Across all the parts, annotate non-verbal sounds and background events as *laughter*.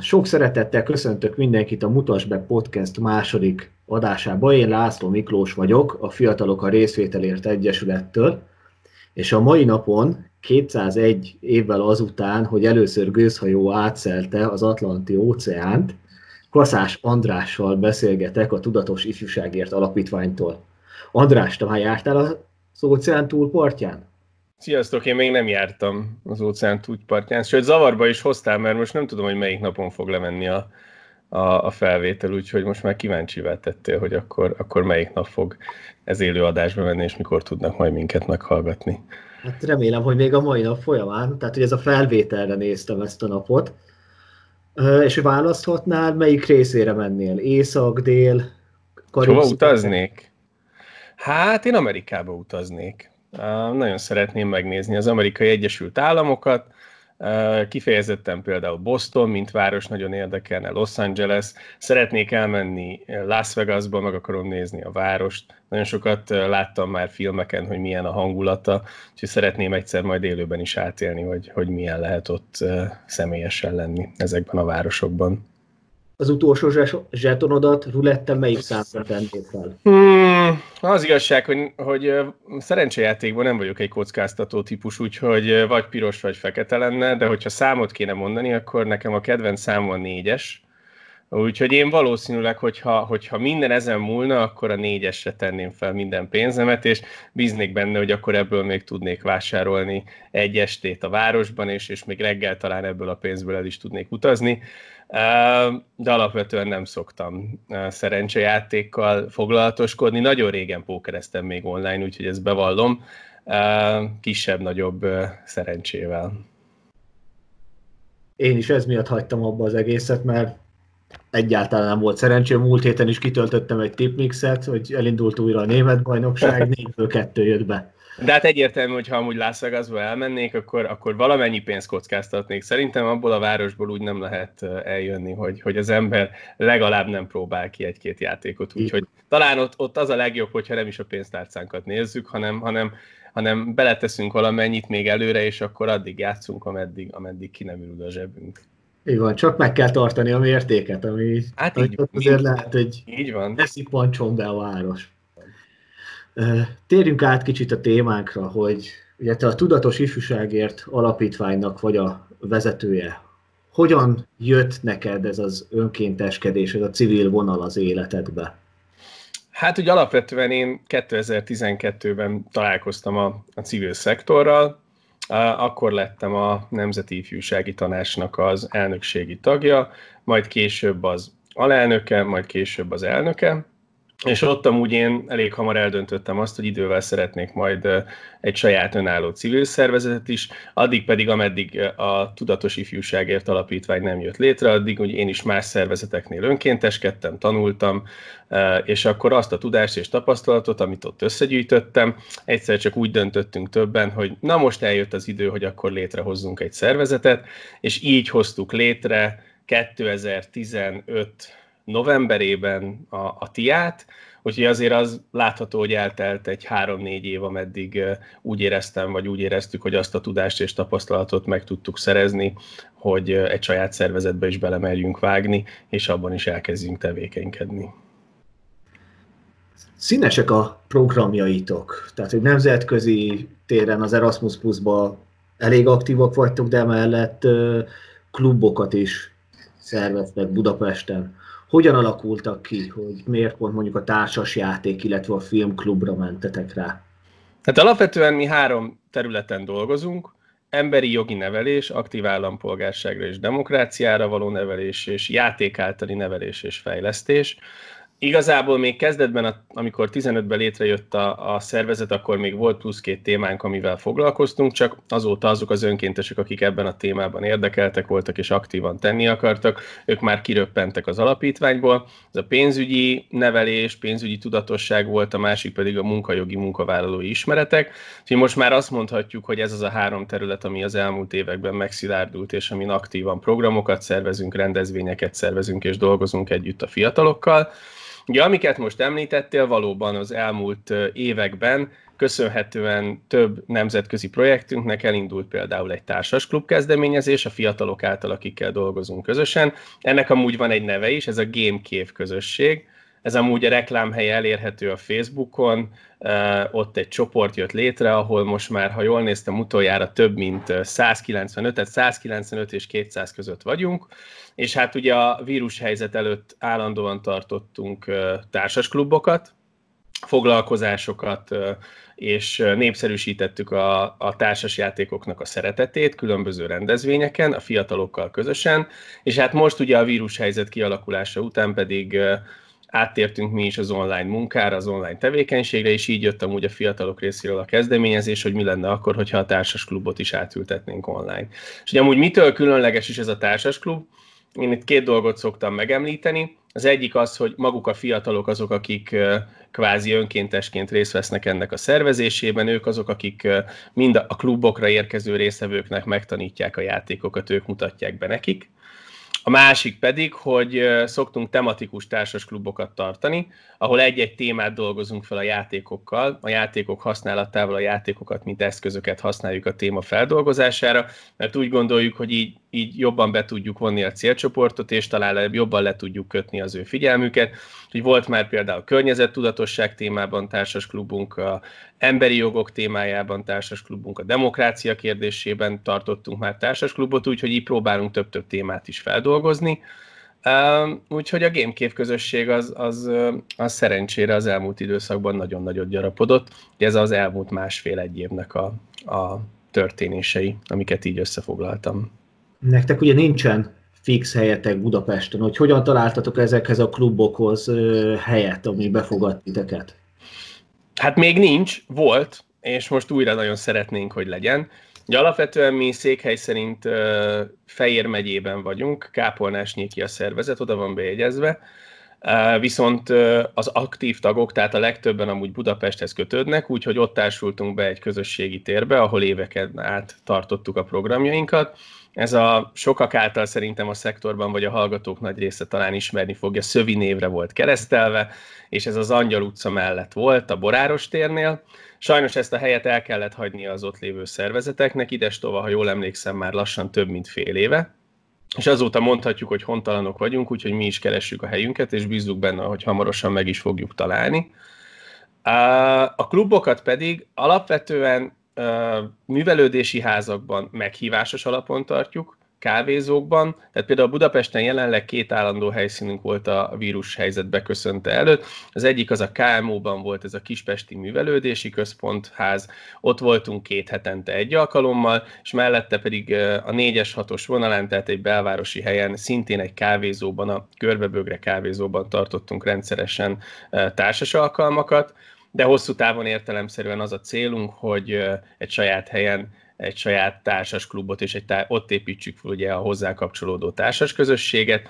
Sok szeretettel köszöntök mindenkit a Mutas be Podcast második adásába. Én László Miklós vagyok, a Fiatalok a Részvételért Egyesülettől, és a mai napon 201 évvel azután, hogy először gőzhajó átszelte az Atlanti óceánt, Kaszás Andrással beszélgetek a Tudatos Ifjúságért Alapítványtól. András, te már jártál az óceán túlpartján? Sziasztok, én még nem jártam az óceán túlpartján, sőt zavarba is hoztál, mert most nem tudom, hogy melyik napon fog lemenni a, a, a felvétel, úgyhogy most már kíváncsi tettél, hogy akkor, akkor melyik nap fog ez élő adásba menni, és mikor tudnak majd minket meghallgatni. Hát remélem, hogy még a mai nap folyamán, tehát hogy ez a felvételre néztem ezt a napot, és választhatnál, melyik részére mennél? Észak, dél, Hova utaznék? Hát én Amerikába utaznék. Nagyon szeretném megnézni az amerikai Egyesült Államokat, kifejezetten például Boston, mint város nagyon érdekelne, Los Angeles. Szeretnék elmenni Las Vegasba, meg akarom nézni a várost. Nagyon sokat láttam már filmeken, hogy milyen a hangulata, úgyhogy szeretném egyszer majd élőben is átélni, hogy, hogy milyen lehet ott személyesen lenni ezekben a városokban az utolsó zsetonodat ruletten melyik számra tennéd fel? Hmm, az igazság, hogy, hogy szerencsejátékban nem vagyok egy kockáztató típus, úgyhogy vagy piros, vagy fekete lenne, de hogyha számot kéne mondani, akkor nekem a kedvenc szám a négyes. Úgyhogy én valószínűleg, hogyha, hogyha minden ezen múlna, akkor a négyesre tenném fel minden pénzemet, és bíznék benne, hogy akkor ebből még tudnék vásárolni egy estét a városban, és, és még reggel talán ebből a pénzből el is tudnék utazni de alapvetően nem szoktam szerencsejátékkal foglalatoskodni. Nagyon régen pókereztem még online, úgyhogy ezt bevallom, kisebb-nagyobb szerencsével. Én is ez miatt hagytam abba az egészet, mert egyáltalán nem volt szerencsém. Múlt héten is kitöltöttem egy tipmixet, hogy elindult újra a német bajnokság, négyből kettő jött be. De hát egyértelmű, hogy ha amúgy Las Vegasba elmennék, akkor, akkor valamennyi pénzt kockáztatnék. Szerintem abból a városból úgy nem lehet eljönni, hogy, hogy az ember legalább nem próbál ki egy-két játékot. Úgyhogy talán ott, ott az a legjobb, hogyha nem is a pénztárcánkat nézzük, hanem, hanem, hanem beleteszünk valamennyit még előre, és akkor addig játszunk, ameddig, ameddig ki nem ül a zsebünk. Így van, csak meg kell tartani a mértéket, ami hát így, azért így, lehet, hogy így van. ne szippantson be a város. Térjünk át kicsit a témánkra, hogy ugye te a Tudatos Ifjúságért alapítványnak vagy a vezetője. Hogyan jött neked ez az önkénteskedés, ez a civil vonal az életedbe? Hát ugye alapvetően én 2012-ben találkoztam a, a civil szektorral, akkor lettem a Nemzeti Ifjúsági Tanácsnak az elnökségi tagja, majd később az alelnöke, majd később az elnöke, és ott amúgy én elég hamar eldöntöttem azt, hogy idővel szeretnék majd egy saját önálló civil szervezetet is, addig pedig, ameddig a Tudatos Ifjúságért Alapítvány nem jött létre, addig hogy én is más szervezeteknél önkénteskedtem, tanultam, és akkor azt a tudást és tapasztalatot, amit ott összegyűjtöttem, egyszer csak úgy döntöttünk többen, hogy na most eljött az idő, hogy akkor létrehozzunk egy szervezetet, és így hoztuk létre 2015 novemberében a, a tiát, úgyhogy azért az látható, hogy eltelt egy három-négy év, ameddig úgy éreztem, vagy úgy éreztük, hogy azt a tudást és tapasztalatot meg tudtuk szerezni, hogy egy saját szervezetbe is belemerjünk vágni, és abban is elkezdjünk tevékenykedni. Színesek a programjaitok, tehát hogy nemzetközi téren az Erasmus Plus-ba elég aktívak vagytok, de emellett klubokat is szerveztek Budapesten hogyan alakultak ki, hogy miért pont mondjuk a társas játék, illetve a filmklubra mentetek rá? Hát alapvetően mi három területen dolgozunk, emberi jogi nevelés, aktív állampolgárságra és demokráciára való nevelés, és játék általi nevelés és fejlesztés. Igazából még kezdetben, amikor 15-ben létrejött a, a szervezet, akkor még volt plusz két témánk, amivel foglalkoztunk, csak azóta azok az önkéntesek, akik ebben a témában érdekeltek voltak és aktívan tenni akartak, ők már kiröppentek az alapítványból. Ez a pénzügyi nevelés, pénzügyi tudatosság volt, a másik pedig a munkajogi munkavállalói ismeretek. Úgyhogy most már azt mondhatjuk, hogy ez az a három terület, ami az elmúlt években megszilárdult, és amin aktívan programokat szervezünk, rendezvényeket szervezünk és dolgozunk együtt a fiatalokkal. Ugye amiket most említettél, valóban az elmúlt években köszönhetően több nemzetközi projektünknek elindult például egy társas klub kezdeményezés a fiatalok által, akikkel dolgozunk közösen. Ennek amúgy van egy neve is, ez a Game Cave közösség. Ez amúgy a reklámhelye elérhető a Facebookon, ott egy csoport jött létre, ahol most már, ha jól néztem, utoljára több mint 195, tehát 195 és 200 között vagyunk, és hát ugye a vírushelyzet előtt állandóan tartottunk társasklubokat, foglalkozásokat, és népszerűsítettük a, a társasjátékoknak a szeretetét különböző rendezvényeken, a fiatalokkal közösen, és hát most ugye a vírushelyzet kialakulása után pedig áttértünk mi is az online munkára, az online tevékenységre, és így jött amúgy a fiatalok részéről a kezdeményezés, hogy mi lenne akkor, hogyha a társasklubot is átültetnénk online. És ugye amúgy mitől különleges is ez a társasklub? Én itt két dolgot szoktam megemlíteni. Az egyik az, hogy maguk a fiatalok azok, akik kvázi önkéntesként részt vesznek ennek a szervezésében, ők azok, akik mind a klubokra érkező résztvevőknek megtanítják a játékokat, ők mutatják be nekik. A másik pedig, hogy szoktunk tematikus társasklubokat tartani, ahol egy-egy témát dolgozunk fel a játékokkal, a játékok használatával, a játékokat, mint eszközöket használjuk a téma feldolgozására, mert úgy gondoljuk, hogy így, így jobban be tudjuk vonni a célcsoportot, és talán jobban le tudjuk kötni az ő figyelmüket. Úgy volt már például környezettudatosság témában társas klubunk, a emberi jogok témájában társas klubunk, a demokrácia kérdésében tartottunk már társas klubot, úgyhogy így próbálunk több-több témát is feldolgozni. Úgyhogy a Gamecave közösség az, az, az szerencsére az elmúlt időszakban nagyon nagyot gyarapodott. Ez az elmúlt másfél-egy évnek a, a történései, amiket így összefoglaltam. Nektek ugye nincsen fix helyetek Budapesten, hogy hogyan találtatok ezekhez a klubokhoz helyet, ami befogad titeket? Hát még nincs, volt, és most újra nagyon szeretnénk, hogy legyen. Ugye alapvetően mi székhely szerint uh, Fejér megyében vagyunk, Kápolnásnyéki a szervezet, oda van bejegyezve, viszont az aktív tagok, tehát a legtöbben amúgy Budapesthez kötődnek, úgyhogy ott társultunk be egy közösségi térbe, ahol éveken át tartottuk a programjainkat. Ez a sokak által szerintem a szektorban, vagy a hallgatók nagy része talán ismerni fogja, Szövi névre volt keresztelve, és ez az Angyal utca mellett volt, a Boráros térnél. Sajnos ezt a helyet el kellett hagyni az ott lévő szervezeteknek, idestova, ha jól emlékszem, már lassan több mint fél éve, és azóta mondhatjuk, hogy hontalanok vagyunk, úgyhogy mi is keressük a helyünket, és bízzuk benne, hogy hamarosan meg is fogjuk találni. A klubokat pedig alapvetően művelődési házakban meghívásos alapon tartjuk, kávézókban, tehát például Budapesten jelenleg két állandó helyszínünk volt a vírus helyzet beköszönte előtt. Az egyik az a KMO-ban volt ez a Kispesti Művelődési Központház, ott voltunk két hetente egy alkalommal, és mellette pedig a 4-es 6-os vonalán, tehát egy belvárosi helyen, szintén egy kávézóban, a Körbebögre kávézóban tartottunk rendszeresen társas alkalmakat, de hosszú távon értelemszerűen az a célunk, hogy egy saját helyen egy saját társas klubot, és egy tá- ott építsük ugye a hozzá kapcsolódó társas közösséget.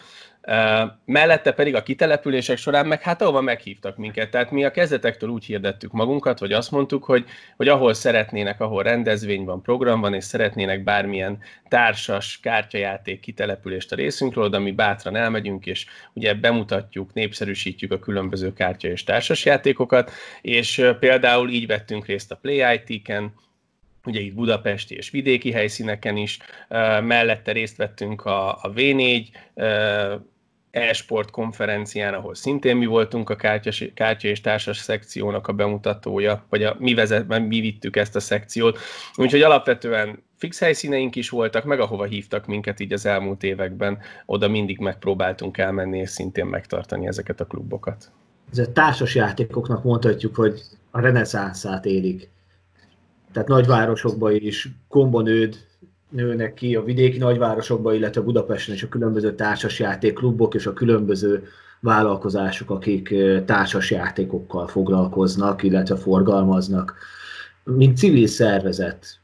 Mellette pedig a kitelepülések során meg hát ahova meghívtak minket. Tehát mi a kezdetektől úgy hirdettük magunkat, hogy azt mondtuk, hogy, hogy ahol szeretnének, ahol rendezvény van, program van, és szeretnének bármilyen társas kártyajáték kitelepülést a részünkről, oda mi bátran elmegyünk, és ugye bemutatjuk, népszerűsítjük a különböző kártya és társas játékokat, és például így vettünk részt a Play IT-ken, ugye itt budapesti és vidéki helyszíneken is, mellette részt vettünk a, a V4 e-sport konferencián, ahol szintén mi voltunk a kártya, kártya és társas szekciónak a bemutatója, vagy a, mi, vezetben, mi vittük ezt a szekciót. Úgyhogy alapvetően fix helyszíneink is voltak, meg ahova hívtak minket így az elmúlt években, oda mindig megpróbáltunk elmenni és szintén megtartani ezeket a klubokat. Ez a társas játékoknak mondhatjuk, hogy a reneszánszát élik tehát nagyvárosokban is kombonőd nőnek ki, a vidéki nagyvárosokban, illetve Budapesten is a különböző társasjátékklubok és a különböző vállalkozások, akik társasjátékokkal foglalkoznak, illetve forgalmaznak. Mint civil szervezet,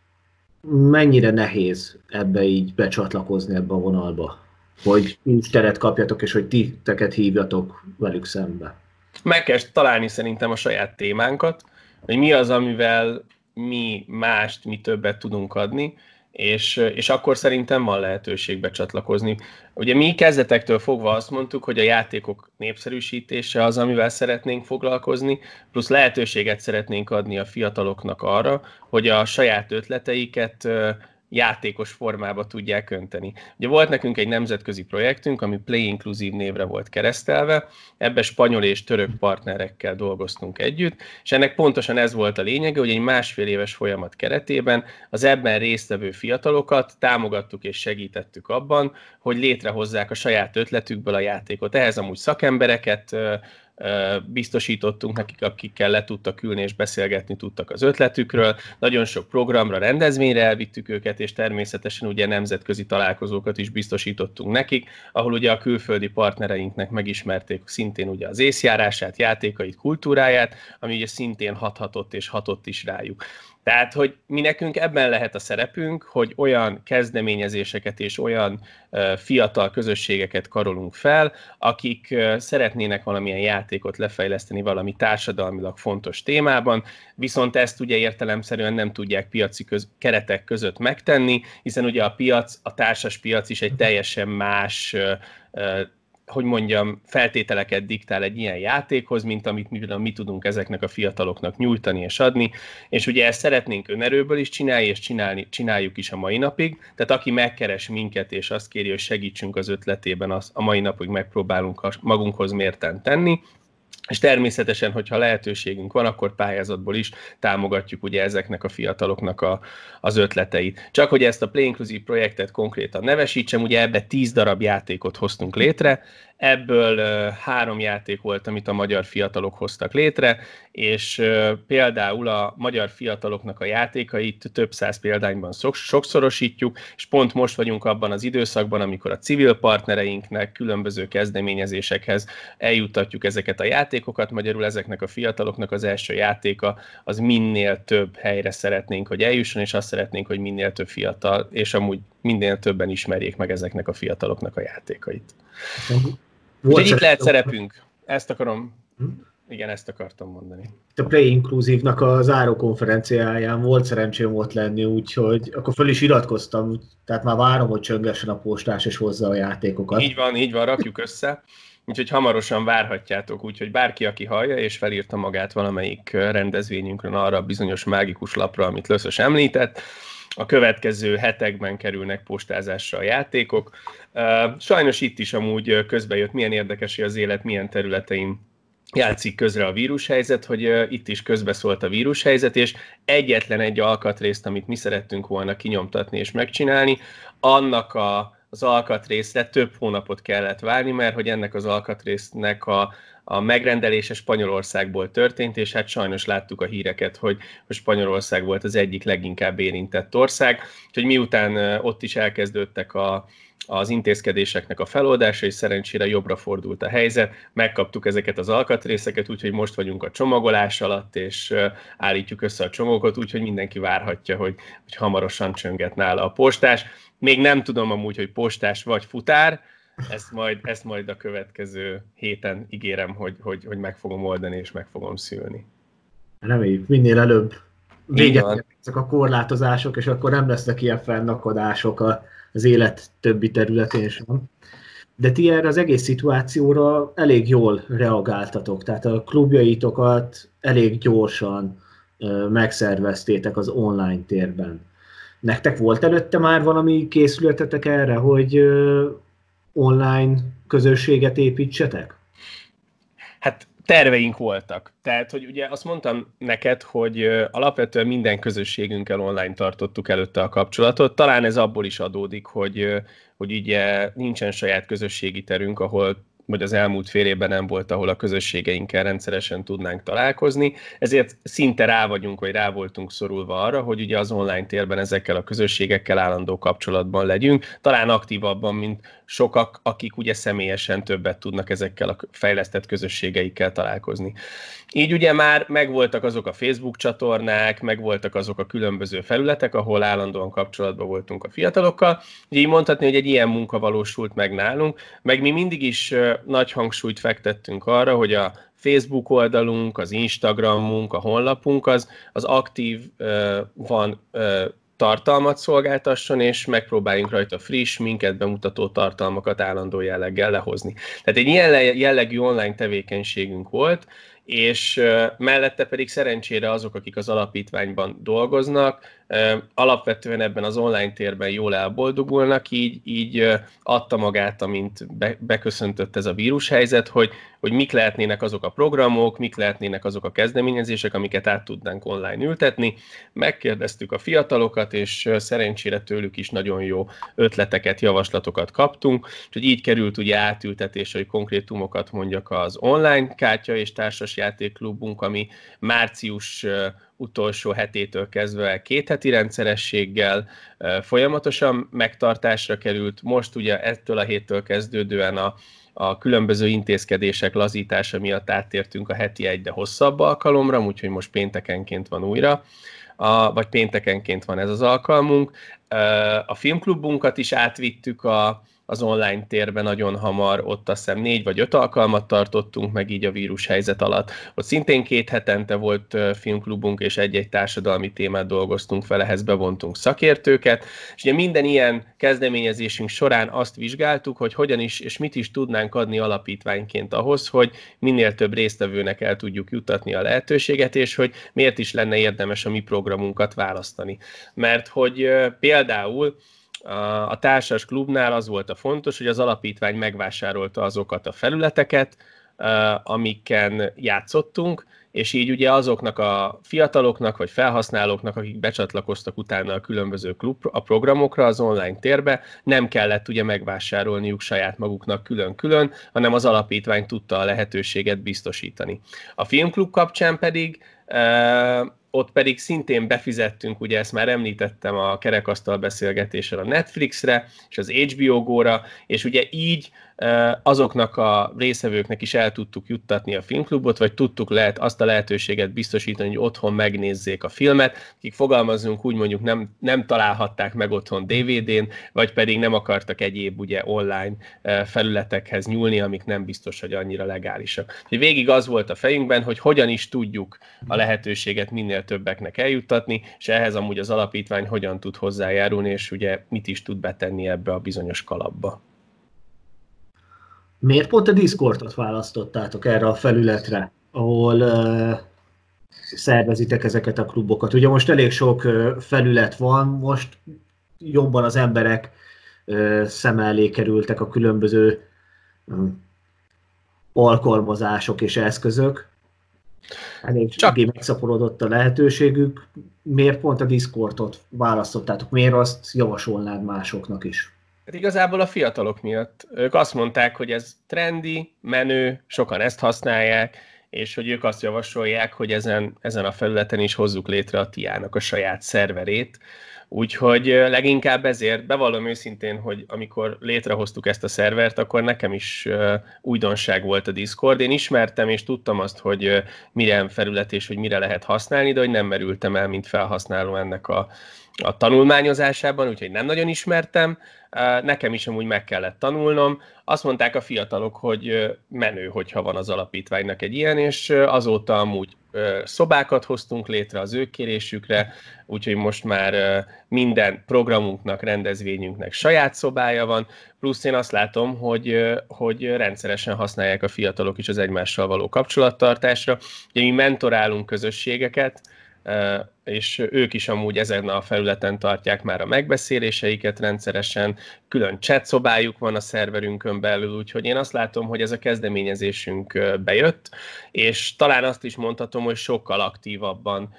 mennyire nehéz ebbe így becsatlakozni ebbe a vonalba? Hogy nincs teret kapjatok, és hogy ti teket hívjatok velük szembe? Meg kell találni szerintem a saját témánkat, hogy mi az, amivel mi mást, mi többet tudunk adni, és, és akkor szerintem van lehetőség becsatlakozni. Ugye mi kezdetektől fogva azt mondtuk, hogy a játékok népszerűsítése az, amivel szeretnénk foglalkozni, plusz lehetőséget szeretnénk adni a fiataloknak arra, hogy a saját ötleteiket játékos formába tudják önteni. Ugye volt nekünk egy nemzetközi projektünk, ami Play Inclusive névre volt keresztelve, ebbe spanyol és török partnerekkel dolgoztunk együtt, és ennek pontosan ez volt a lényege, hogy egy másfél éves folyamat keretében az ebben résztvevő fiatalokat támogattuk és segítettük abban, hogy létrehozzák a saját ötletükből a játékot. Ehhez amúgy szakembereket biztosítottunk nekik, akikkel le tudtak ülni és beszélgetni tudtak az ötletükről. Nagyon sok programra, rendezvényre elvittük őket, és természetesen ugye nemzetközi találkozókat is biztosítottunk nekik, ahol ugye a külföldi partnereinknek megismerték szintén ugye az észjárását, játékait, kultúráját, ami ugye szintén hathatott és hatott is rájuk. Tehát, hogy mi nekünk ebben lehet a szerepünk, hogy olyan kezdeményezéseket és olyan fiatal közösségeket karolunk fel, akik szeretnének valamilyen játékot lefejleszteni valami társadalmilag fontos témában, viszont ezt ugye értelemszerűen nem tudják piaci köz- keretek között megtenni, hiszen ugye a piac, a társas piac is egy teljesen más hogy mondjam, feltételeket diktál egy ilyen játékhoz, mint amit mi, mi tudunk ezeknek a fiataloknak nyújtani és adni, és ugye ezt szeretnénk önerőből is csinálni, és csinálni, csináljuk is a mai napig, tehát aki megkeres minket, és azt kéri, hogy segítsünk az ötletében, az a mai napig megpróbálunk magunkhoz mérten tenni, és természetesen, hogyha lehetőségünk van, akkor pályázatból is támogatjuk ugye ezeknek a fiataloknak a, az ötleteit. Csak hogy ezt a Play Inclusive projektet konkrétan nevesítsem, ugye ebbe 10 darab játékot hoztunk létre, Ebből három játék volt, amit a magyar fiatalok hoztak létre, és például a magyar fiataloknak a játékait több száz példányban sokszorosítjuk, és pont most vagyunk abban az időszakban, amikor a civil partnereinknek különböző kezdeményezésekhez eljuttatjuk ezeket a játékokat, magyarul ezeknek a fiataloknak az első játéka az minél több helyre szeretnénk, hogy eljusson, és azt szeretnénk, hogy minél több fiatal, és amúgy minél többen ismerjék meg ezeknek a fiataloknak a játékait. Volt Úgyhogy itt lehet szerepünk. Ezt akarom, hm? igen, ezt akartam mondani. A Play Inclusive-nak a záró konferenciáján volt szerencsém ott lenni, úgyhogy akkor föl is iratkoztam, tehát már várom, hogy csöngessen a postás és hozza a játékokat. Így van, így van, rakjuk össze. Úgyhogy hamarosan várhatjátok, úgyhogy bárki, aki hallja, és felírta magát valamelyik rendezvényünkön arra a bizonyos mágikus lapra, amit Löszös említett, a következő hetekben kerülnek postázásra a játékok. Sajnos itt is amúgy közbejött, milyen érdekes, hogy az élet milyen területein játszik közre a vírushelyzet, hogy itt is közbeszólt a vírushelyzet, és egyetlen egy alkatrészt, amit mi szerettünk volna kinyomtatni és megcsinálni, annak a, az alkatrészre több hónapot kellett várni, mert hogy ennek az alkatrésznek a, a megrendelése Spanyolországból történt, és hát sajnos láttuk a híreket, hogy, hogy Spanyolország volt az egyik leginkább érintett ország, úgyhogy miután ott is elkezdődtek a, az intézkedéseknek a feloldása, és szerencsére jobbra fordult a helyzet. Megkaptuk ezeket az alkatrészeket, úgyhogy most vagyunk a csomagolás alatt, és állítjuk össze a csomagokat, úgyhogy mindenki várhatja, hogy, hogy hamarosan csönget nála a postás. Még nem tudom amúgy, hogy postás vagy futár, ezt majd, ezt majd a következő héten ígérem, hogy, hogy, hogy meg fogom oldani és meg fogom szülni. Reméljük, minél előbb véget ezek a korlátozások, és akkor nem lesznek ilyen fennakadások az élet többi területén sem. De ti erre az egész szituációra elég jól reagáltatok, tehát a klubjaitokat elég gyorsan megszerveztétek az online térben. Nektek volt előtte már valami készületetek erre, hogy online közösséget építsetek? Hát terveink voltak. Tehát, hogy ugye azt mondtam neked, hogy alapvetően minden közösségünkkel online tartottuk előtte a kapcsolatot. Talán ez abból is adódik, hogy, hogy ugye nincsen saját közösségi terünk, ahol vagy az elmúlt fél évben nem volt, ahol a közösségeinkkel rendszeresen tudnánk találkozni, ezért szinte rá vagyunk, vagy rá voltunk szorulva arra, hogy ugye az online térben ezekkel a közösségekkel állandó kapcsolatban legyünk, talán aktívabban, mint sokak, akik ugye személyesen többet tudnak ezekkel a fejlesztett közösségeikkel találkozni. Így ugye már megvoltak azok a Facebook csatornák, megvoltak azok a különböző felületek, ahol állandóan kapcsolatban voltunk a fiatalokkal. Így mondhatni, hogy egy ilyen munka valósult meg nálunk, meg mi mindig is nagy hangsúlyt fektettünk arra, hogy a Facebook oldalunk, az Instagramunk, a honlapunk az, az aktív van tartalmat szolgáltasson, és megpróbáljunk rajta friss, minket bemutató tartalmakat állandó jelleggel lehozni. Tehát egy ilyen jellegű online tevékenységünk volt, és mellette pedig szerencsére azok, akik az alapítványban dolgoznak, alapvetően ebben az online térben jól elboldogulnak, így, így adta magát, amint be, beköszöntött ez a vírushelyzet, hogy, hogy mik lehetnének azok a programok, mik lehetnének azok a kezdeményezések, amiket át tudnánk online ültetni. Megkérdeztük a fiatalokat, és szerencsére tőlük is nagyon jó ötleteket, javaslatokat kaptunk, úgyhogy így került ugye átültetés, hogy konkrétumokat mondjak az online kártya és társasjátékklubunk, ami március utolsó hetétől kezdve két heti rendszerességgel folyamatosan megtartásra került. Most ugye ettől a héttől kezdődően a, a különböző intézkedések lazítása miatt áttértünk a heti egy, de hosszabb alkalomra, úgyhogy most péntekenként van újra, a, vagy péntekenként van ez az alkalmunk. A filmklubunkat is átvittük a, az online térben nagyon hamar, ott azt hiszem négy vagy öt alkalmat tartottunk meg így a vírus helyzet alatt. Ott szintén két hetente volt filmklubunk, és egy-egy társadalmi témát dolgoztunk fel, ehhez bevontunk szakértőket, és ugye minden ilyen kezdeményezésünk során azt vizsgáltuk, hogy hogyan is és mit is tudnánk adni alapítványként ahhoz, hogy minél több résztvevőnek el tudjuk juttatni a lehetőséget, és hogy miért is lenne érdemes a mi programunkat választani. Mert hogy például a társas klubnál az volt a fontos, hogy az alapítvány megvásárolta azokat a felületeket, amiken játszottunk, és így ugye azoknak a fiataloknak vagy felhasználóknak, akik becsatlakoztak utána a különböző klub, a programokra az online térbe, nem kellett ugye megvásárolniuk saját maguknak külön-külön, hanem az alapítvány tudta a lehetőséget biztosítani. A filmklub kapcsán pedig ott pedig szintén befizettünk, ugye ezt már említettem a kerekasztal beszélgetéssel a Netflixre és az HBO Go-ra, és ugye így azoknak a részevőknek is el tudtuk juttatni a filmklubot, vagy tudtuk lehet azt a lehetőséget biztosítani, hogy otthon megnézzék a filmet, akik fogalmazunk úgy mondjuk nem, nem találhatták meg otthon DVD-n, vagy pedig nem akartak egyéb ugye online felületekhez nyúlni, amik nem biztos, hogy annyira legálisak. Úgyhogy végig az volt a fejünkben, hogy hogyan is tudjuk a lehetőséget minél többeknek eljuttatni, és ehhez amúgy az alapítvány hogyan tud hozzájárulni, és ugye mit is tud betenni ebbe a bizonyos kalapba. Miért pont a Discordot választottátok erre a felületre, ahol uh, szervezitek ezeket a klubokat? Ugye most elég sok uh, felület van, most jobban az emberek uh, szem elé kerültek a különböző um, alkalmazások és eszközök. Elég Csak... megszaporodott a lehetőségük. Miért pont a Discordot választottátok? Miért azt javasolnád másoknak is? Hát igazából a fiatalok miatt. Ők azt mondták, hogy ez trendi, menő, sokan ezt használják, és hogy ők azt javasolják, hogy ezen, ezen a felületen is hozzuk létre a tiának a saját szerverét. Úgyhogy leginkább ezért bevallom őszintén, hogy amikor létrehoztuk ezt a szervert, akkor nekem is újdonság volt a Discord. Én ismertem és tudtam azt, hogy mire felület és hogy mire lehet használni, de hogy nem merültem el, mint felhasználó ennek a, a tanulmányozásában, úgyhogy nem nagyon ismertem. Nekem is amúgy meg kellett tanulnom. Azt mondták a fiatalok, hogy menő, hogyha van az alapítványnak egy ilyen, és azóta amúgy szobákat hoztunk létre az ő kérésükre, úgyhogy most már minden programunknak, rendezvényünknek saját szobája van, plusz én azt látom, hogy, hogy rendszeresen használják a fiatalok is az egymással való kapcsolattartásra. Ugye mi mentorálunk közösségeket, és ők is amúgy ezen a felületen tartják már a megbeszéléseiket rendszeresen, külön chat szobájuk van a szerverünkön belül, úgyhogy én azt látom, hogy ez a kezdeményezésünk bejött, és talán azt is mondhatom, hogy sokkal aktívabban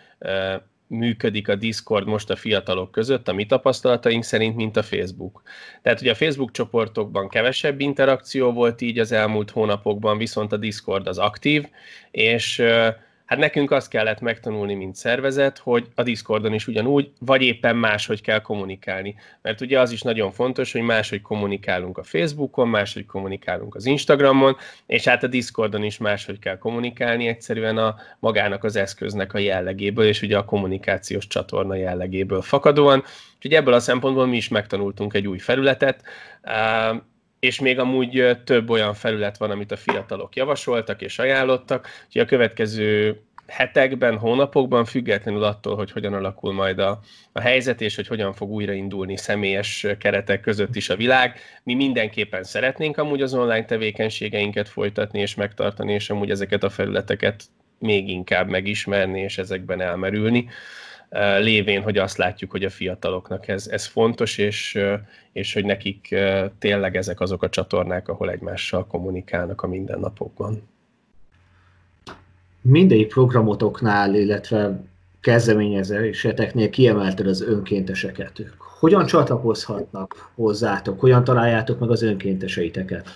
működik a Discord most a fiatalok között, a mi tapasztalataink szerint, mint a Facebook. Tehát ugye a Facebook csoportokban kevesebb interakció volt így az elmúlt hónapokban, viszont a Discord az aktív, és Hát nekünk azt kellett megtanulni, mint szervezet, hogy a Discordon is ugyanúgy, vagy éppen máshogy kell kommunikálni. Mert ugye az is nagyon fontos, hogy máshogy kommunikálunk a Facebookon, máshogy kommunikálunk az Instagramon, és hát a Discordon is máshogy kell kommunikálni, egyszerűen a magának az eszköznek a jellegéből, és ugye a kommunikációs csatorna jellegéből fakadóan. Úgyhogy ebből a szempontból mi is megtanultunk egy új felületet, és még amúgy több olyan felület van, amit a fiatalok javasoltak és ajánlottak, úgyhogy a következő hetekben, hónapokban, függetlenül attól, hogy hogyan alakul majd a, a helyzet, és hogy hogyan fog újraindulni személyes keretek között is a világ. Mi mindenképpen szeretnénk amúgy az online tevékenységeinket folytatni és megtartani, és amúgy ezeket a felületeket még inkább megismerni, és ezekben elmerülni lévén, hogy azt látjuk, hogy a fiataloknak ez, ez fontos, és, és hogy nekik tényleg ezek azok a csatornák, ahol egymással kommunikálnak a mindennapokban mindegyik programotoknál, illetve kezdeményezéseteknél kiemelted az önkénteseket. Hogyan csatlakozhatnak hozzátok? Hogyan találjátok meg az önkénteseiteket?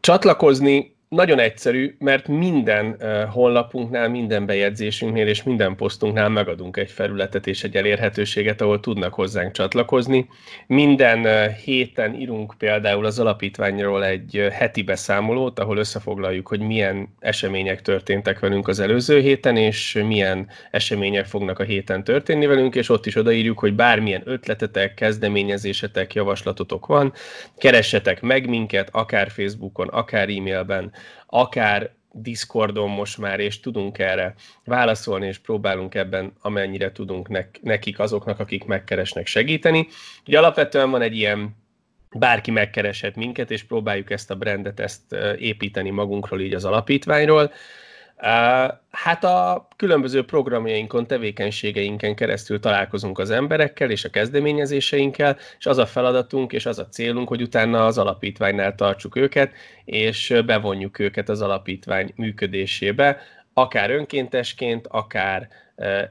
Csatlakozni nagyon egyszerű, mert minden honlapunknál, minden bejegyzésünknél és minden posztunknál megadunk egy felületet és egy elérhetőséget, ahol tudnak hozzánk csatlakozni. Minden héten írunk például az alapítványról egy heti beszámolót, ahol összefoglaljuk, hogy milyen események történtek velünk az előző héten, és milyen események fognak a héten történni velünk, és ott is odaírjuk, hogy bármilyen ötletetek, kezdeményezésetek, javaslatotok van, keressetek meg minket, akár Facebookon, akár e-mailben, akár Discordon most már, és tudunk erre válaszolni, és próbálunk ebben amennyire tudunk nekik, azoknak, akik megkeresnek segíteni. Ugye alapvetően van egy ilyen bárki megkereshet minket, és próbáljuk ezt a brandet, ezt építeni magunkról, így az alapítványról. Hát a különböző programjainkon, tevékenységeinken keresztül találkozunk az emberekkel és a kezdeményezéseinkkel, és az a feladatunk és az a célunk, hogy utána az alapítványnál tartsuk őket, és bevonjuk őket az alapítvány működésébe, akár önkéntesként, akár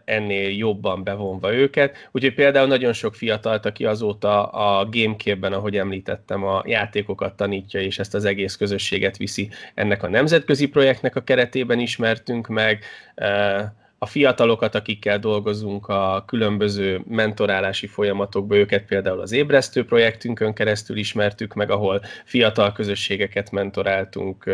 ennél jobban bevonva őket. Úgyhogy például nagyon sok fiatalt, aki azóta a Gamecube-ben, ahogy említettem, a játékokat tanítja, és ezt az egész közösséget viszi ennek a nemzetközi projektnek a keretében ismertünk meg, a fiatalokat, akikkel dolgozunk a különböző mentorálási folyamatokban, őket például az ébresztő projektünkön keresztül ismertük meg, ahol fiatal közösségeket mentoráltunk,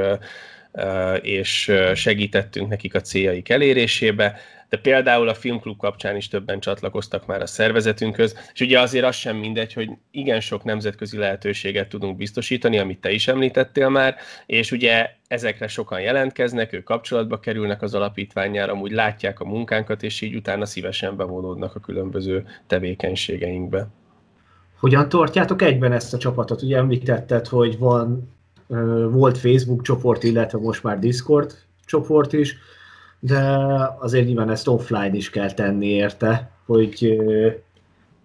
és segítettünk nekik a céljaik elérésébe de például a filmklub kapcsán is többen csatlakoztak már a szervezetünkhöz, és ugye azért az sem mindegy, hogy igen sok nemzetközi lehetőséget tudunk biztosítani, amit te is említettél már, és ugye ezekre sokan jelentkeznek, ők kapcsolatba kerülnek az alapítványára, amúgy látják a munkánkat, és így utána szívesen bevonódnak a különböző tevékenységeinkbe. Hogyan tartjátok egyben ezt a csapatot? Ugye említetted, hogy van, volt Facebook csoport, illetve most már Discord csoport is de azért nyilván ezt offline is kell tenni érte, hogy,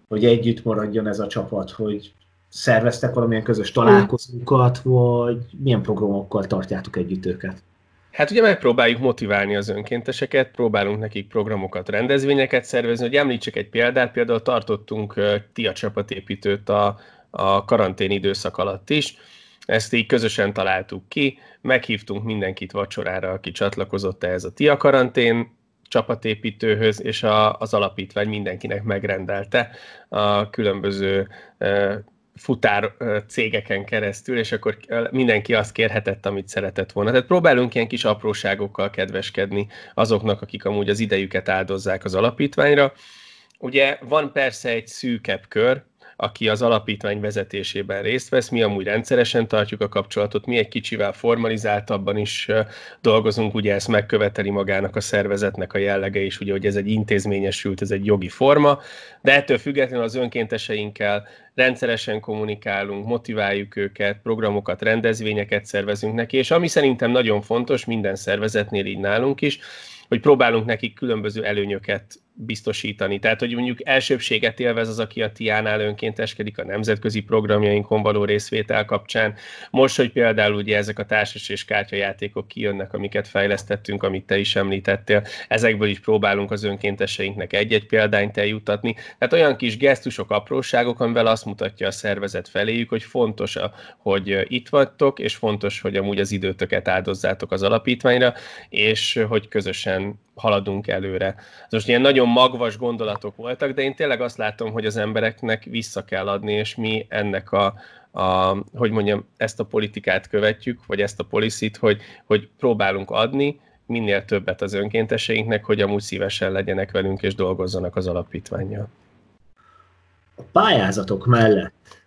hogy együtt maradjon ez a csapat, hogy szerveztek valamilyen közös találkozókat, vagy milyen programokkal tartjátok együtt őket? Hát ugye megpróbáljuk motiválni az önkénteseket, próbálunk nekik programokat, rendezvényeket szervezni. Hogy említsek egy példát, például tartottunk TIA csapatépítőt a, a karantén időszak alatt is, ezt így közösen találtuk ki, meghívtunk mindenkit vacsorára, aki csatlakozott ehhez a TIA karantén csapatépítőhöz, és a, az alapítvány mindenkinek megrendelte a különböző futár cégeken keresztül, és akkor mindenki azt kérhetett, amit szeretett volna. Tehát próbálunk ilyen kis apróságokkal kedveskedni azoknak, akik amúgy az idejüket áldozzák az alapítványra. Ugye van persze egy szűkebb kör, aki az alapítvány vezetésében részt vesz. Mi amúgy rendszeresen tartjuk a kapcsolatot, mi egy kicsivel formalizáltabban is dolgozunk, ugye ezt megköveteli magának a szervezetnek a jellege is, ugye, hogy ez egy intézményesült, ez egy jogi forma, de ettől függetlenül az önkénteseinkkel rendszeresen kommunikálunk, motiváljuk őket, programokat, rendezvényeket szervezünk neki, és ami szerintem nagyon fontos minden szervezetnél így nálunk is, hogy próbálunk nekik különböző előnyöket biztosítani. Tehát, hogy mondjuk elsőbséget élvez az, aki a TIA-nál önkénteskedik a nemzetközi programjainkon való részvétel kapcsán. Most, hogy például ugye ezek a társas és kártyajátékok kijönnek, amiket fejlesztettünk, amit te is említettél, ezekből is próbálunk az önkénteseinknek egy-egy példányt eljutatni. Tehát olyan kis gesztusok, apróságok, amivel azt mutatja a szervezet feléjük, hogy fontos, hogy itt vagytok, és fontos, hogy amúgy az időtöket áldozzátok az alapítványra, és hogy közösen haladunk előre. Ez most ilyen nagyon magvas gondolatok voltak, de én tényleg azt látom, hogy az embereknek vissza kell adni, és mi ennek a, a hogy mondjam, ezt a politikát követjük, vagy ezt a policit, hogy, hogy próbálunk adni, minél többet az önkénteseinknek, hogy amúgy szívesen legyenek velünk és dolgozzanak az alapítványjal. A pályázatok mellett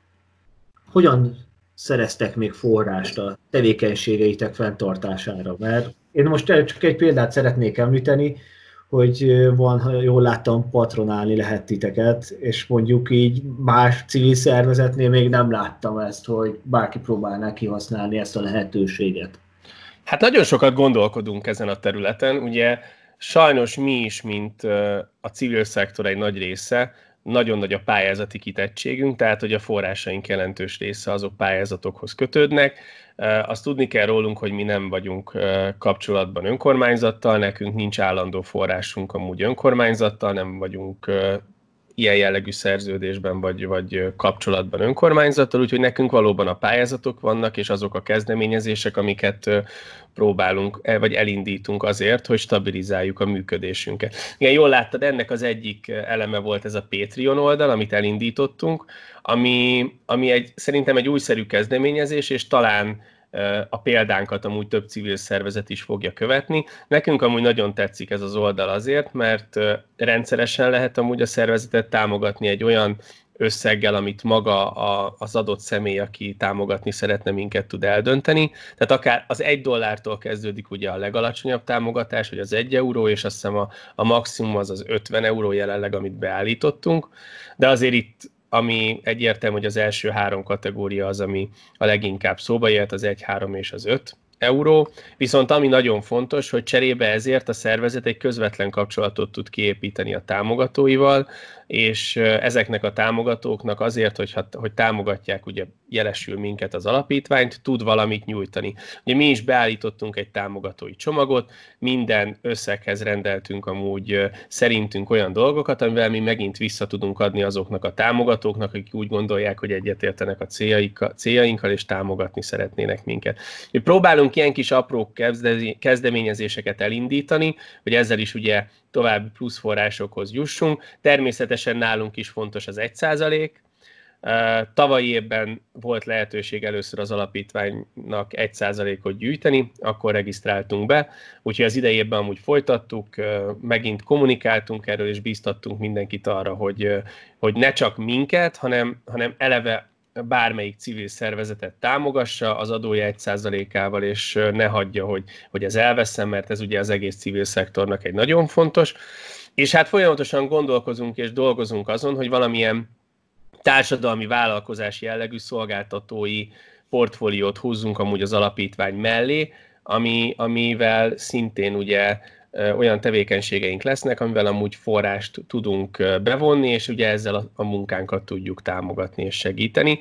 hogyan szereztek még forrást a tevékenységeitek fenntartására? Mert Én most csak egy példát szeretnék említeni, hogy van, ha jól láttam, patronálni lehet titeket, és mondjuk így más civil szervezetnél még nem láttam ezt, hogy bárki próbálná kihasználni ezt a lehetőséget. Hát nagyon sokat gondolkodunk ezen a területen, ugye sajnos mi is, mint a civil szektor egy nagy része, nagyon nagy a pályázati kitettségünk, tehát hogy a forrásaink jelentős része azok pályázatokhoz kötődnek. Azt tudni kell rólunk, hogy mi nem vagyunk kapcsolatban önkormányzattal, nekünk nincs állandó forrásunk amúgy önkormányzattal, nem vagyunk ilyen jellegű szerződésben vagy, vagy kapcsolatban önkormányzattal, úgyhogy nekünk valóban a pályázatok vannak, és azok a kezdeményezések, amiket próbálunk, e, vagy elindítunk azért, hogy stabilizáljuk a működésünket. Igen, jól láttad, ennek az egyik eleme volt ez a Patreon oldal, amit elindítottunk, ami, ami egy, szerintem egy újszerű kezdeményezés, és talán a példánkat amúgy több civil szervezet is fogja követni. Nekünk amúgy nagyon tetszik ez az oldal azért, mert rendszeresen lehet amúgy a szervezetet támogatni egy olyan összeggel, amit maga a, az adott személy, aki támogatni szeretne minket tud eldönteni. Tehát akár az egy dollártól kezdődik ugye a legalacsonyabb támogatás, hogy az egy euró, és azt hiszem a, a maximum az az 50 euró jelenleg, amit beállítottunk. De azért itt ami egyértelmű, hogy az első három kategória az, ami a leginkább szóba jött, az 1, 3 és az 5 euró, viszont ami nagyon fontos, hogy cserébe ezért a szervezet egy közvetlen kapcsolatot tud kiépíteni a támogatóival, és ezeknek a támogatóknak azért, hogy, hogy támogatják, ugye jelesül minket az alapítványt, tud valamit nyújtani. Ugye mi is beállítottunk egy támogatói csomagot, minden összeghez rendeltünk amúgy szerintünk olyan dolgokat, amivel mi megint vissza tudunk adni azoknak a támogatóknak, akik úgy gondolják, hogy egyetértenek a céljainkkal, és támogatni szeretnének minket. Mi próbálunk ilyen kis apró kezdeményezéseket elindítani, hogy ezzel is ugye további plusz forrásokhoz jussunk. Természetesen nálunk is fontos az 1 százalék. Tavalyi évben volt lehetőség először az alapítványnak 1%-ot gyűjteni, akkor regisztráltunk be, úgyhogy az idei évben amúgy folytattuk, megint kommunikáltunk erről, és bíztattunk mindenkit arra, hogy, hogy ne csak minket, hanem, hanem eleve bármelyik civil szervezetet támogassa az adója 1%-ával, és ne hagyja, hogy, hogy ez elveszem, mert ez ugye az egész civil szektornak egy nagyon fontos. És hát folyamatosan gondolkozunk és dolgozunk azon, hogy valamilyen társadalmi vállalkozás jellegű szolgáltatói portfóliót húzzunk amúgy az alapítvány mellé, ami, amivel szintén ugye olyan tevékenységeink lesznek, amivel amúgy forrást tudunk bevonni, és ugye ezzel a, a munkánkat tudjuk támogatni és segíteni.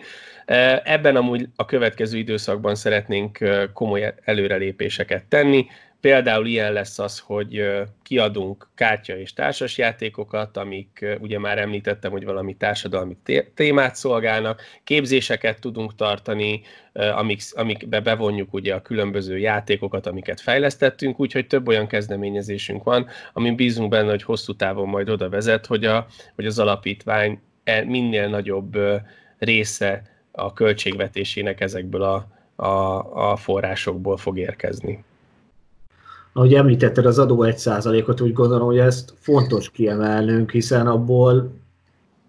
Ebben amúgy a következő időszakban szeretnénk komoly előrelépéseket tenni, Például ilyen lesz az, hogy kiadunk kártya és társasjátékokat, amik ugye már említettem, hogy valami társadalmi témát szolgálnak, képzéseket tudunk tartani, amik, amikbe bevonjuk ugye a különböző játékokat, amiket fejlesztettünk, úgyhogy több olyan kezdeményezésünk van, amin bízunk benne, hogy hosszú távon majd oda vezet, hogy, a, hogy az alapítvány e, minél nagyobb része a költségvetésének ezekből a, a, a forrásokból fog érkezni ahogy említetted az adó 1%-ot, úgy gondolom, hogy ezt fontos kiemelnünk, hiszen abból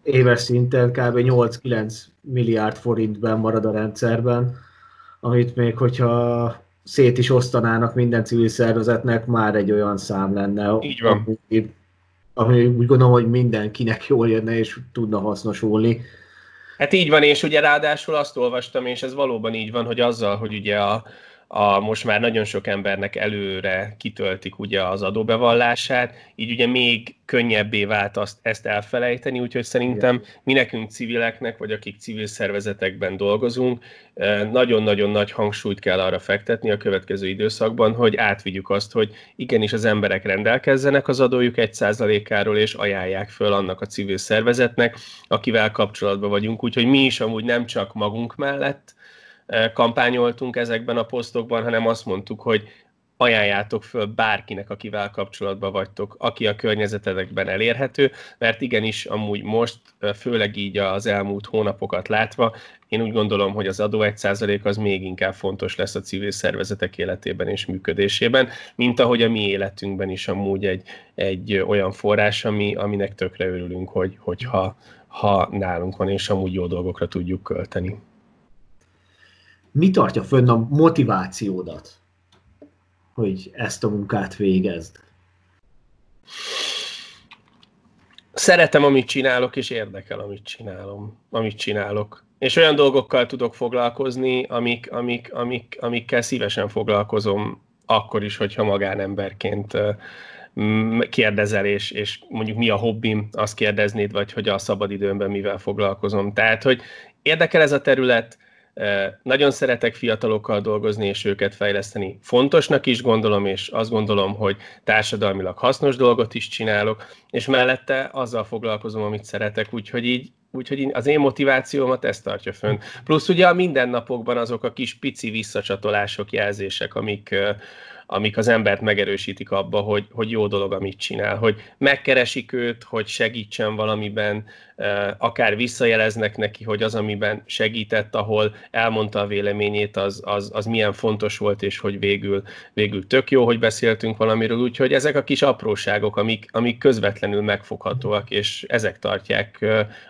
éves szinten kb. 8-9 milliárd forintben marad a rendszerben, amit még hogyha szét is osztanának minden civil szervezetnek, már egy olyan szám lenne. Így van. Ami, ami úgy gondolom, hogy mindenkinek jól jönne és tudna hasznosulni. Hát így van, és ugye ráadásul azt olvastam, és ez valóban így van, hogy azzal, hogy ugye a, a, most már nagyon sok embernek előre kitöltik ugye az adóbevallását, így ugye még könnyebbé vált azt, ezt elfelejteni, úgyhogy szerintem mi nekünk civileknek, vagy akik civil szervezetekben dolgozunk, nagyon-nagyon nagy hangsúlyt kell arra fektetni a következő időszakban, hogy átvigyük azt, hogy igenis az emberek rendelkezzenek az adójuk egy százalékáról, és ajánlják föl annak a civil szervezetnek, akivel kapcsolatban vagyunk. Úgyhogy mi is amúgy nem csak magunk mellett, kampányoltunk ezekben a posztokban, hanem azt mondtuk, hogy ajánljátok föl bárkinek, akivel kapcsolatban vagytok, aki a környezetedekben elérhető, mert igenis amúgy most, főleg így az elmúlt hónapokat látva, én úgy gondolom, hogy az adó 1% az még inkább fontos lesz a civil szervezetek életében és működésében, mint ahogy a mi életünkben is amúgy egy, egy olyan forrás, ami, aminek tökre örülünk, hogy, hogyha ha nálunk van, és amúgy jó dolgokra tudjuk költeni mi tartja fönn a motivációdat? hogy ezt a munkát végezd? Szeretem, amit csinálok, és érdekel, amit csinálom, amit csinálok. És olyan dolgokkal tudok foglalkozni, amik, amik, amik, amikkel szívesen foglalkozom, akkor is, hogyha magánemberként kérdezel, és, és mondjuk mi a hobbim, azt kérdeznéd, vagy hogy a szabadidőmben mivel foglalkozom. Tehát, hogy érdekel ez a terület, nagyon szeretek fiatalokkal dolgozni és őket fejleszteni. Fontosnak is gondolom, és azt gondolom, hogy társadalmilag hasznos dolgot is csinálok, és mellette azzal foglalkozom, amit szeretek, úgyhogy így Úgyhogy az én motivációmat ezt tartja fönn. Plusz ugye a mindennapokban azok a kis pici visszacsatolások, jelzések, amik, amik az embert megerősítik abba, hogy, hogy jó dolog, amit csinál, hogy megkeresik őt, hogy segítsen valamiben, akár visszajeleznek neki, hogy az, amiben segített, ahol elmondta a véleményét, az, az, az milyen fontos volt, és hogy végül, végül tök jó, hogy beszéltünk valamiről, úgyhogy ezek a kis apróságok, amik, amik közvetlenül megfoghatóak, és ezek tartják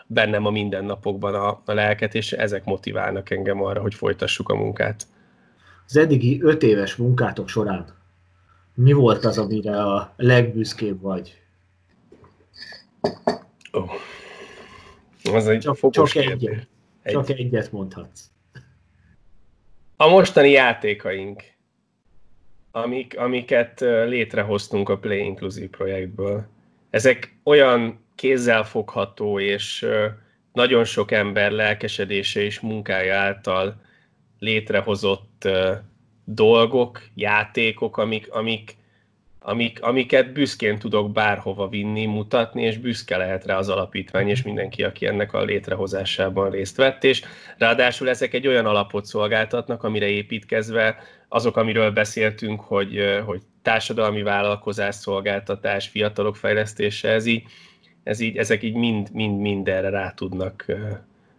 bennem a mindennapokban a, a lelket, és ezek motiválnak engem arra, hogy folytassuk a munkát az eddigi öt éves munkátok során mi volt az, amire a legbüszkébb vagy? Oh. Az egy csak, csak egyet. Egy. Csak egyet mondhatsz. A mostani játékaink, amik, amiket létrehoztunk a Play Inclusive projektből, ezek olyan kézzelfogható és nagyon sok ember lelkesedése és munkája által létrehozott dolgok, játékok, amik, amik, amik, amiket büszkén tudok bárhova vinni, mutatni, és büszke lehet rá az alapítvány, és mindenki, aki ennek a létrehozásában részt vett, és ráadásul ezek egy olyan alapot szolgáltatnak, amire építkezve azok, amiről beszéltünk, hogy, hogy társadalmi vállalkozás, szolgáltatás, fiatalok fejlesztése, ez így, ez így, ezek így mind, mind, mind erre rá tudnak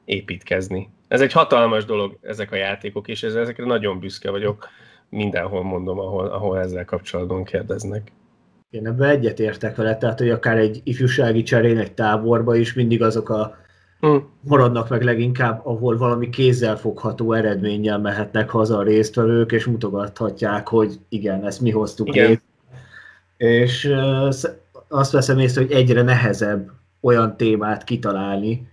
építkezni. Ez egy hatalmas dolog, ezek a játékok, és ezekre nagyon büszke vagyok. Mindenhol mondom, ahol, ahol ezzel kapcsolatban kérdeznek. Én ebben egyetértek vele, tehát hogy akár egy ifjúsági cserén, egy táborba is mindig azok a hmm. maradnak meg leginkább, ahol valami kézzelfogható eredménnyel mehetnek haza a résztvevők, és mutogathatják, hogy igen, ezt mi hoztuk igen. És uh, azt veszem észre, hogy egyre nehezebb olyan témát kitalálni,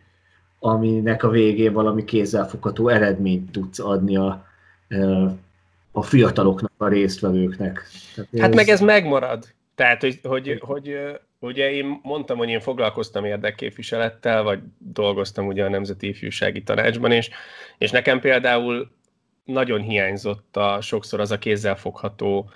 aminek a végén valami kézzelfogható eredményt tudsz adni a, a fiataloknak, a résztvevőknek. Tehát hát ez... meg ez megmarad. Tehát, hogy, hogy, hogy ugye én mondtam, hogy én foglalkoztam érdekképviselettel, vagy dolgoztam ugye a Nemzeti Ifjúsági Tanácsban, és, és nekem például nagyon hiányzott a, sokszor az a kézzelfogható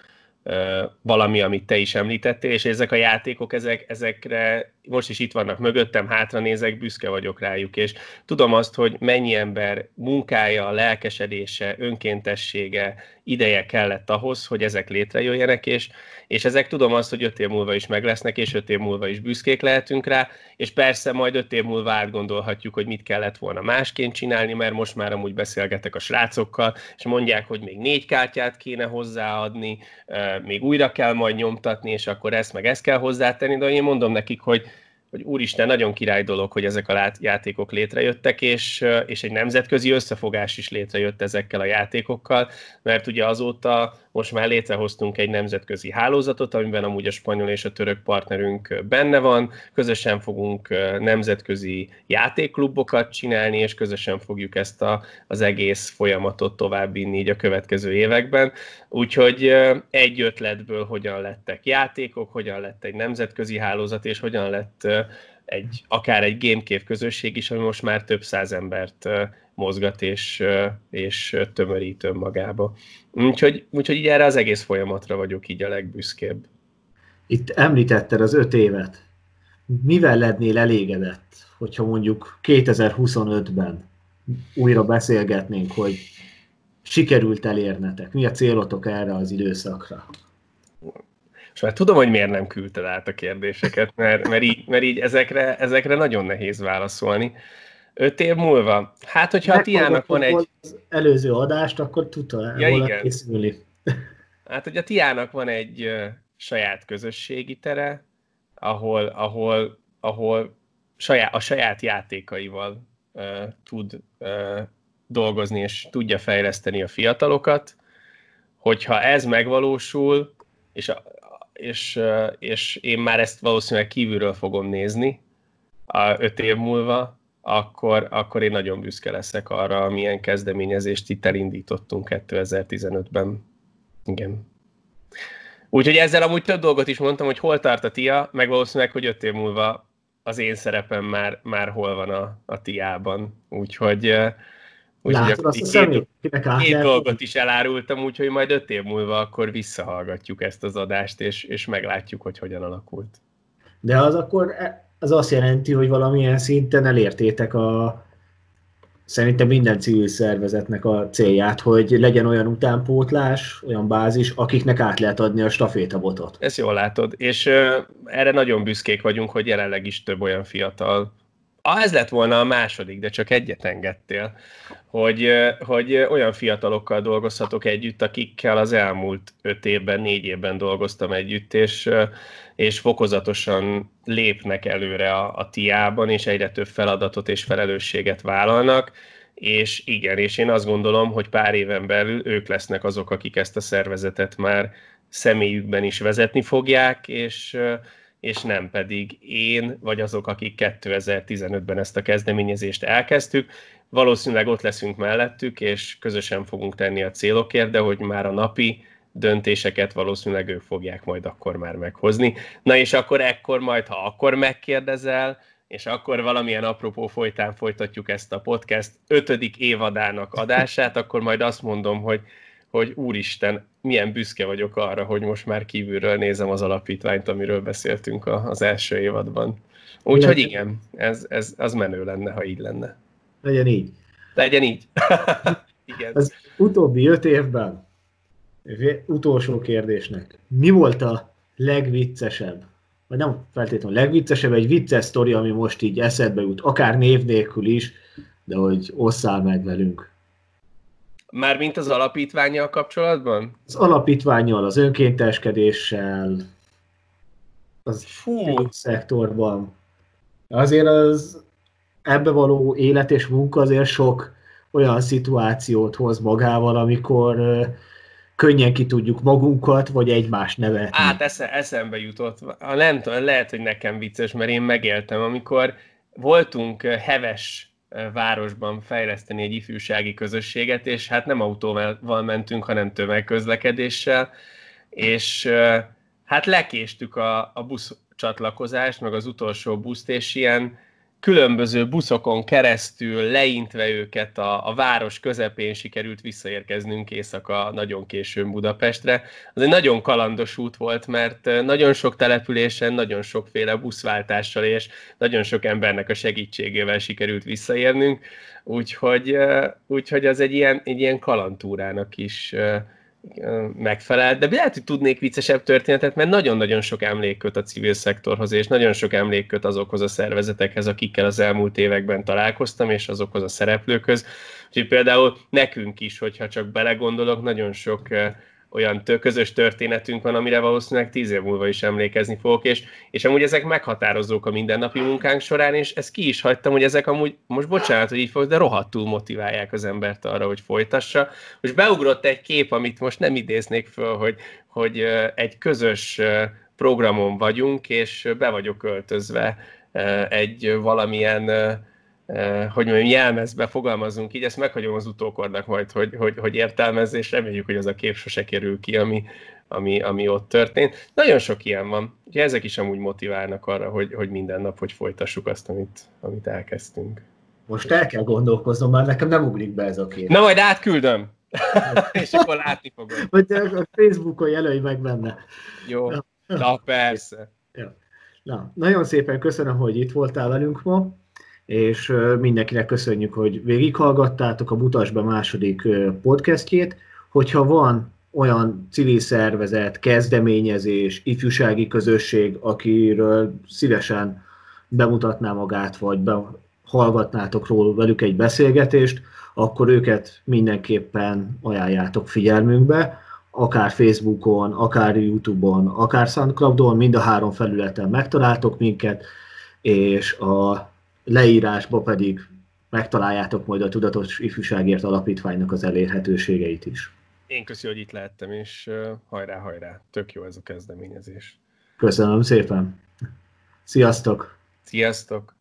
valami, amit te is említettél, és ezek a játékok, ezek, ezekre most is itt vannak mögöttem, hátra nézek, büszke vagyok rájuk, és tudom azt, hogy mennyi ember munkája, lelkesedése, önkéntessége, ideje kellett ahhoz, hogy ezek létrejöjjenek, és, és ezek tudom azt, hogy öt év múlva is meg lesznek, és öt év múlva is büszkék lehetünk rá, és persze majd öt év múlva átgondolhatjuk, hogy mit kellett volna másként csinálni, mert most már amúgy beszélgetek a srácokkal, és mondják, hogy még négy kártyát kéne hozzáadni, még újra kell majd nyomtatni, és akkor ezt meg ezt kell hozzátenni, de én mondom nekik, hogy hogy úristen, nagyon király dolog, hogy ezek a játékok létrejöttek, és, és egy nemzetközi összefogás is létrejött ezekkel a játékokkal, mert ugye azóta most már létrehoztunk egy nemzetközi hálózatot, amiben amúgy a spanyol és a török partnerünk benne van, közösen fogunk nemzetközi játékklubokat csinálni, és közösen fogjuk ezt a, az egész folyamatot továbbvinni így a következő években. Úgyhogy egy ötletből hogyan lettek játékok, hogyan lett egy nemzetközi hálózat, és hogyan lett egy, akár egy Gamecave közösség is, ami most már több száz embert mozgat és, és tömörít önmagába. Úgyhogy, úgyhogy így erre az egész folyamatra vagyok így a legbüszkébb. Itt említetted az öt évet. Mivel lennél elégedett, hogyha mondjuk 2025-ben újra beszélgetnénk, hogy sikerült elérnetek? Mi a célotok erre az időszakra? És már tudom, hogy miért nem küldted át a kérdéseket, mert, mert, így, mert így ezekre, ezekre nagyon nehéz válaszolni. Öt év múlva? Hát, hogyha a Tiának van egy... Az előző adást, akkor tudta ja, igen. készülni. Hát, hogy a Tiának van egy saját közösségi tere, ahol, ahol, ahol saját, a saját játékaival uh, tud uh, dolgozni, és tudja fejleszteni a fiatalokat, hogyha ez megvalósul, és, és, és én már ezt valószínűleg kívülről fogom nézni a öt év múlva, akkor, akkor én nagyon büszke leszek arra, milyen kezdeményezést itt elindítottunk 2015-ben. Igen. Úgyhogy ezzel amúgy több dolgot is mondtam, hogy hol tart a TIA, meg valószínűleg, hogy öt év múlva az én szerepem már, már hol van a, a TIA-ban. Úgyhogy, úgyhogy Látod azt a szemét, két dolgot is elárultam, úgyhogy majd öt év múlva akkor visszahallgatjuk ezt az adást, és, és meglátjuk, hogy hogyan alakult. De az akkor e- az azt jelenti, hogy valamilyen szinten elértétek a szerintem minden civil szervezetnek a célját, hogy legyen olyan utánpótlás, olyan bázis, akiknek át lehet adni a stafétabotot. Ezt jól látod, és uh, erre nagyon büszkék vagyunk, hogy jelenleg is több olyan fiatal ez lett volna a második, de csak egyet engedtél, hogy, hogy olyan fiatalokkal dolgozhatok együtt, akikkel az elmúlt öt évben, négy évben dolgoztam együtt, és, és fokozatosan lépnek előre a, a tiában, és egyre több feladatot és felelősséget vállalnak, és igen, és én azt gondolom, hogy pár éven belül ők lesznek azok, akik ezt a szervezetet már személyükben is vezetni fogják, és, és nem pedig én, vagy azok, akik 2015-ben ezt a kezdeményezést elkezdtük. Valószínűleg ott leszünk mellettük, és közösen fogunk tenni a célokért, de hogy már a napi döntéseket valószínűleg ők fogják majd akkor már meghozni. Na és akkor ekkor majd, ha akkor megkérdezel, és akkor valamilyen apropó folytán folytatjuk ezt a podcast ötödik évadának adását, akkor majd azt mondom, hogy hogy úristen, milyen büszke vagyok arra, hogy most már kívülről nézem az alapítványt, amiről beszéltünk az első évadban. Úgyhogy igen, ez, ez, az menő lenne, ha így lenne. Legyen így. Legyen így. *laughs* igen. Az utóbbi öt évben, utolsó kérdésnek, mi volt a legviccesebb? Vagy nem feltétlenül a legviccesebb, egy vicces sztori, ami most így eszedbe jut, akár név nélkül is, de hogy osszál meg velünk. Mármint az alapítványjal kapcsolatban? Az alapítványjal, az önkénteskedéssel, az Fú. szektorban. Azért az ebbe való élet és munka azért sok olyan szituációt hoz magával, amikor könnyen ki tudjuk magunkat, vagy egymást nevetni. Hát esze, eszembe jutott. Nem tudom, lehet, hogy nekem vicces, mert én megéltem, amikor voltunk heves városban fejleszteni egy ifjúsági közösséget, és hát nem autóval mentünk, hanem tömegközlekedéssel, és hát lekéstük a, a busz csatlakozást, meg az utolsó buszt, és ilyen különböző buszokon keresztül leintve őket a, a város közepén sikerült visszaérkeznünk éjszaka nagyon későn Budapestre. Az egy nagyon kalandos út volt, mert nagyon sok településen, nagyon sokféle buszváltással és nagyon sok embernek a segítségével sikerült visszaérnünk, úgyhogy, úgyhogy az egy ilyen, egy ilyen kalantúrának is megfelel, de lehet, hogy tudnék viccesebb történetet, mert nagyon-nagyon sok emlék köt a civil szektorhoz, és nagyon sok emlék köt azokhoz a szervezetekhez, akikkel az elmúlt években találkoztam, és azokhoz a szereplőkhöz. Úgyhogy például nekünk is, hogyha csak belegondolok, nagyon sok olyan tő, közös történetünk van, amire valószínűleg tíz év múlva is emlékezni fogok, és, és amúgy ezek meghatározók a mindennapi munkánk során, és ezt ki is hagytam, hogy ezek amúgy, most bocsánat, hogy így fog, de rohadtul motiválják az embert arra, hogy folytassa. Most beugrott egy kép, amit most nem idéznék föl, hogy, hogy egy közös programon vagyunk, és be vagyok költözve egy valamilyen hogy mondjam, jelmezbe fogalmazunk így, ezt meghagyom az utókornak majd, hogy, hogy, hogy értelmezze, és reméljük, hogy az a kép sose kerül ki, ami, ami, ami ott történt. Nagyon sok ilyen van. Ugye ezek is amúgy motiválnak arra, hogy, hogy minden nap, hogy folytassuk azt, amit, amit elkezdtünk. Most el kell gondolkoznom, mert nekem nem ugrik be ez a kép. Na majd átküldöm, *laughs* és akkor látni fogod. Vagy a Facebookon jelölj meg benne. Jó, na persze. Ja. Na, nagyon szépen köszönöm, hogy itt voltál velünk ma és mindenkinek köszönjük, hogy végighallgattátok a Mutas be második podcastjét. Hogyha van olyan civil szervezet, kezdeményezés, ifjúsági közösség, akiről szívesen bemutatná magát, vagy hallgatnátok róla velük egy beszélgetést, akkor őket mindenképpen ajánljátok figyelmünkbe, akár Facebookon, akár Youtube-on, akár Soundcloud-on, mind a három felületen megtaláltok minket, és a leírásba pedig megtaláljátok majd a Tudatos Ifjúságért Alapítványnak az elérhetőségeit is. Én köszi, hogy itt lehettem, és hajrá, hajrá. Tök jó ez a kezdeményezés. Köszönöm szépen. Sziasztok! Sziasztok!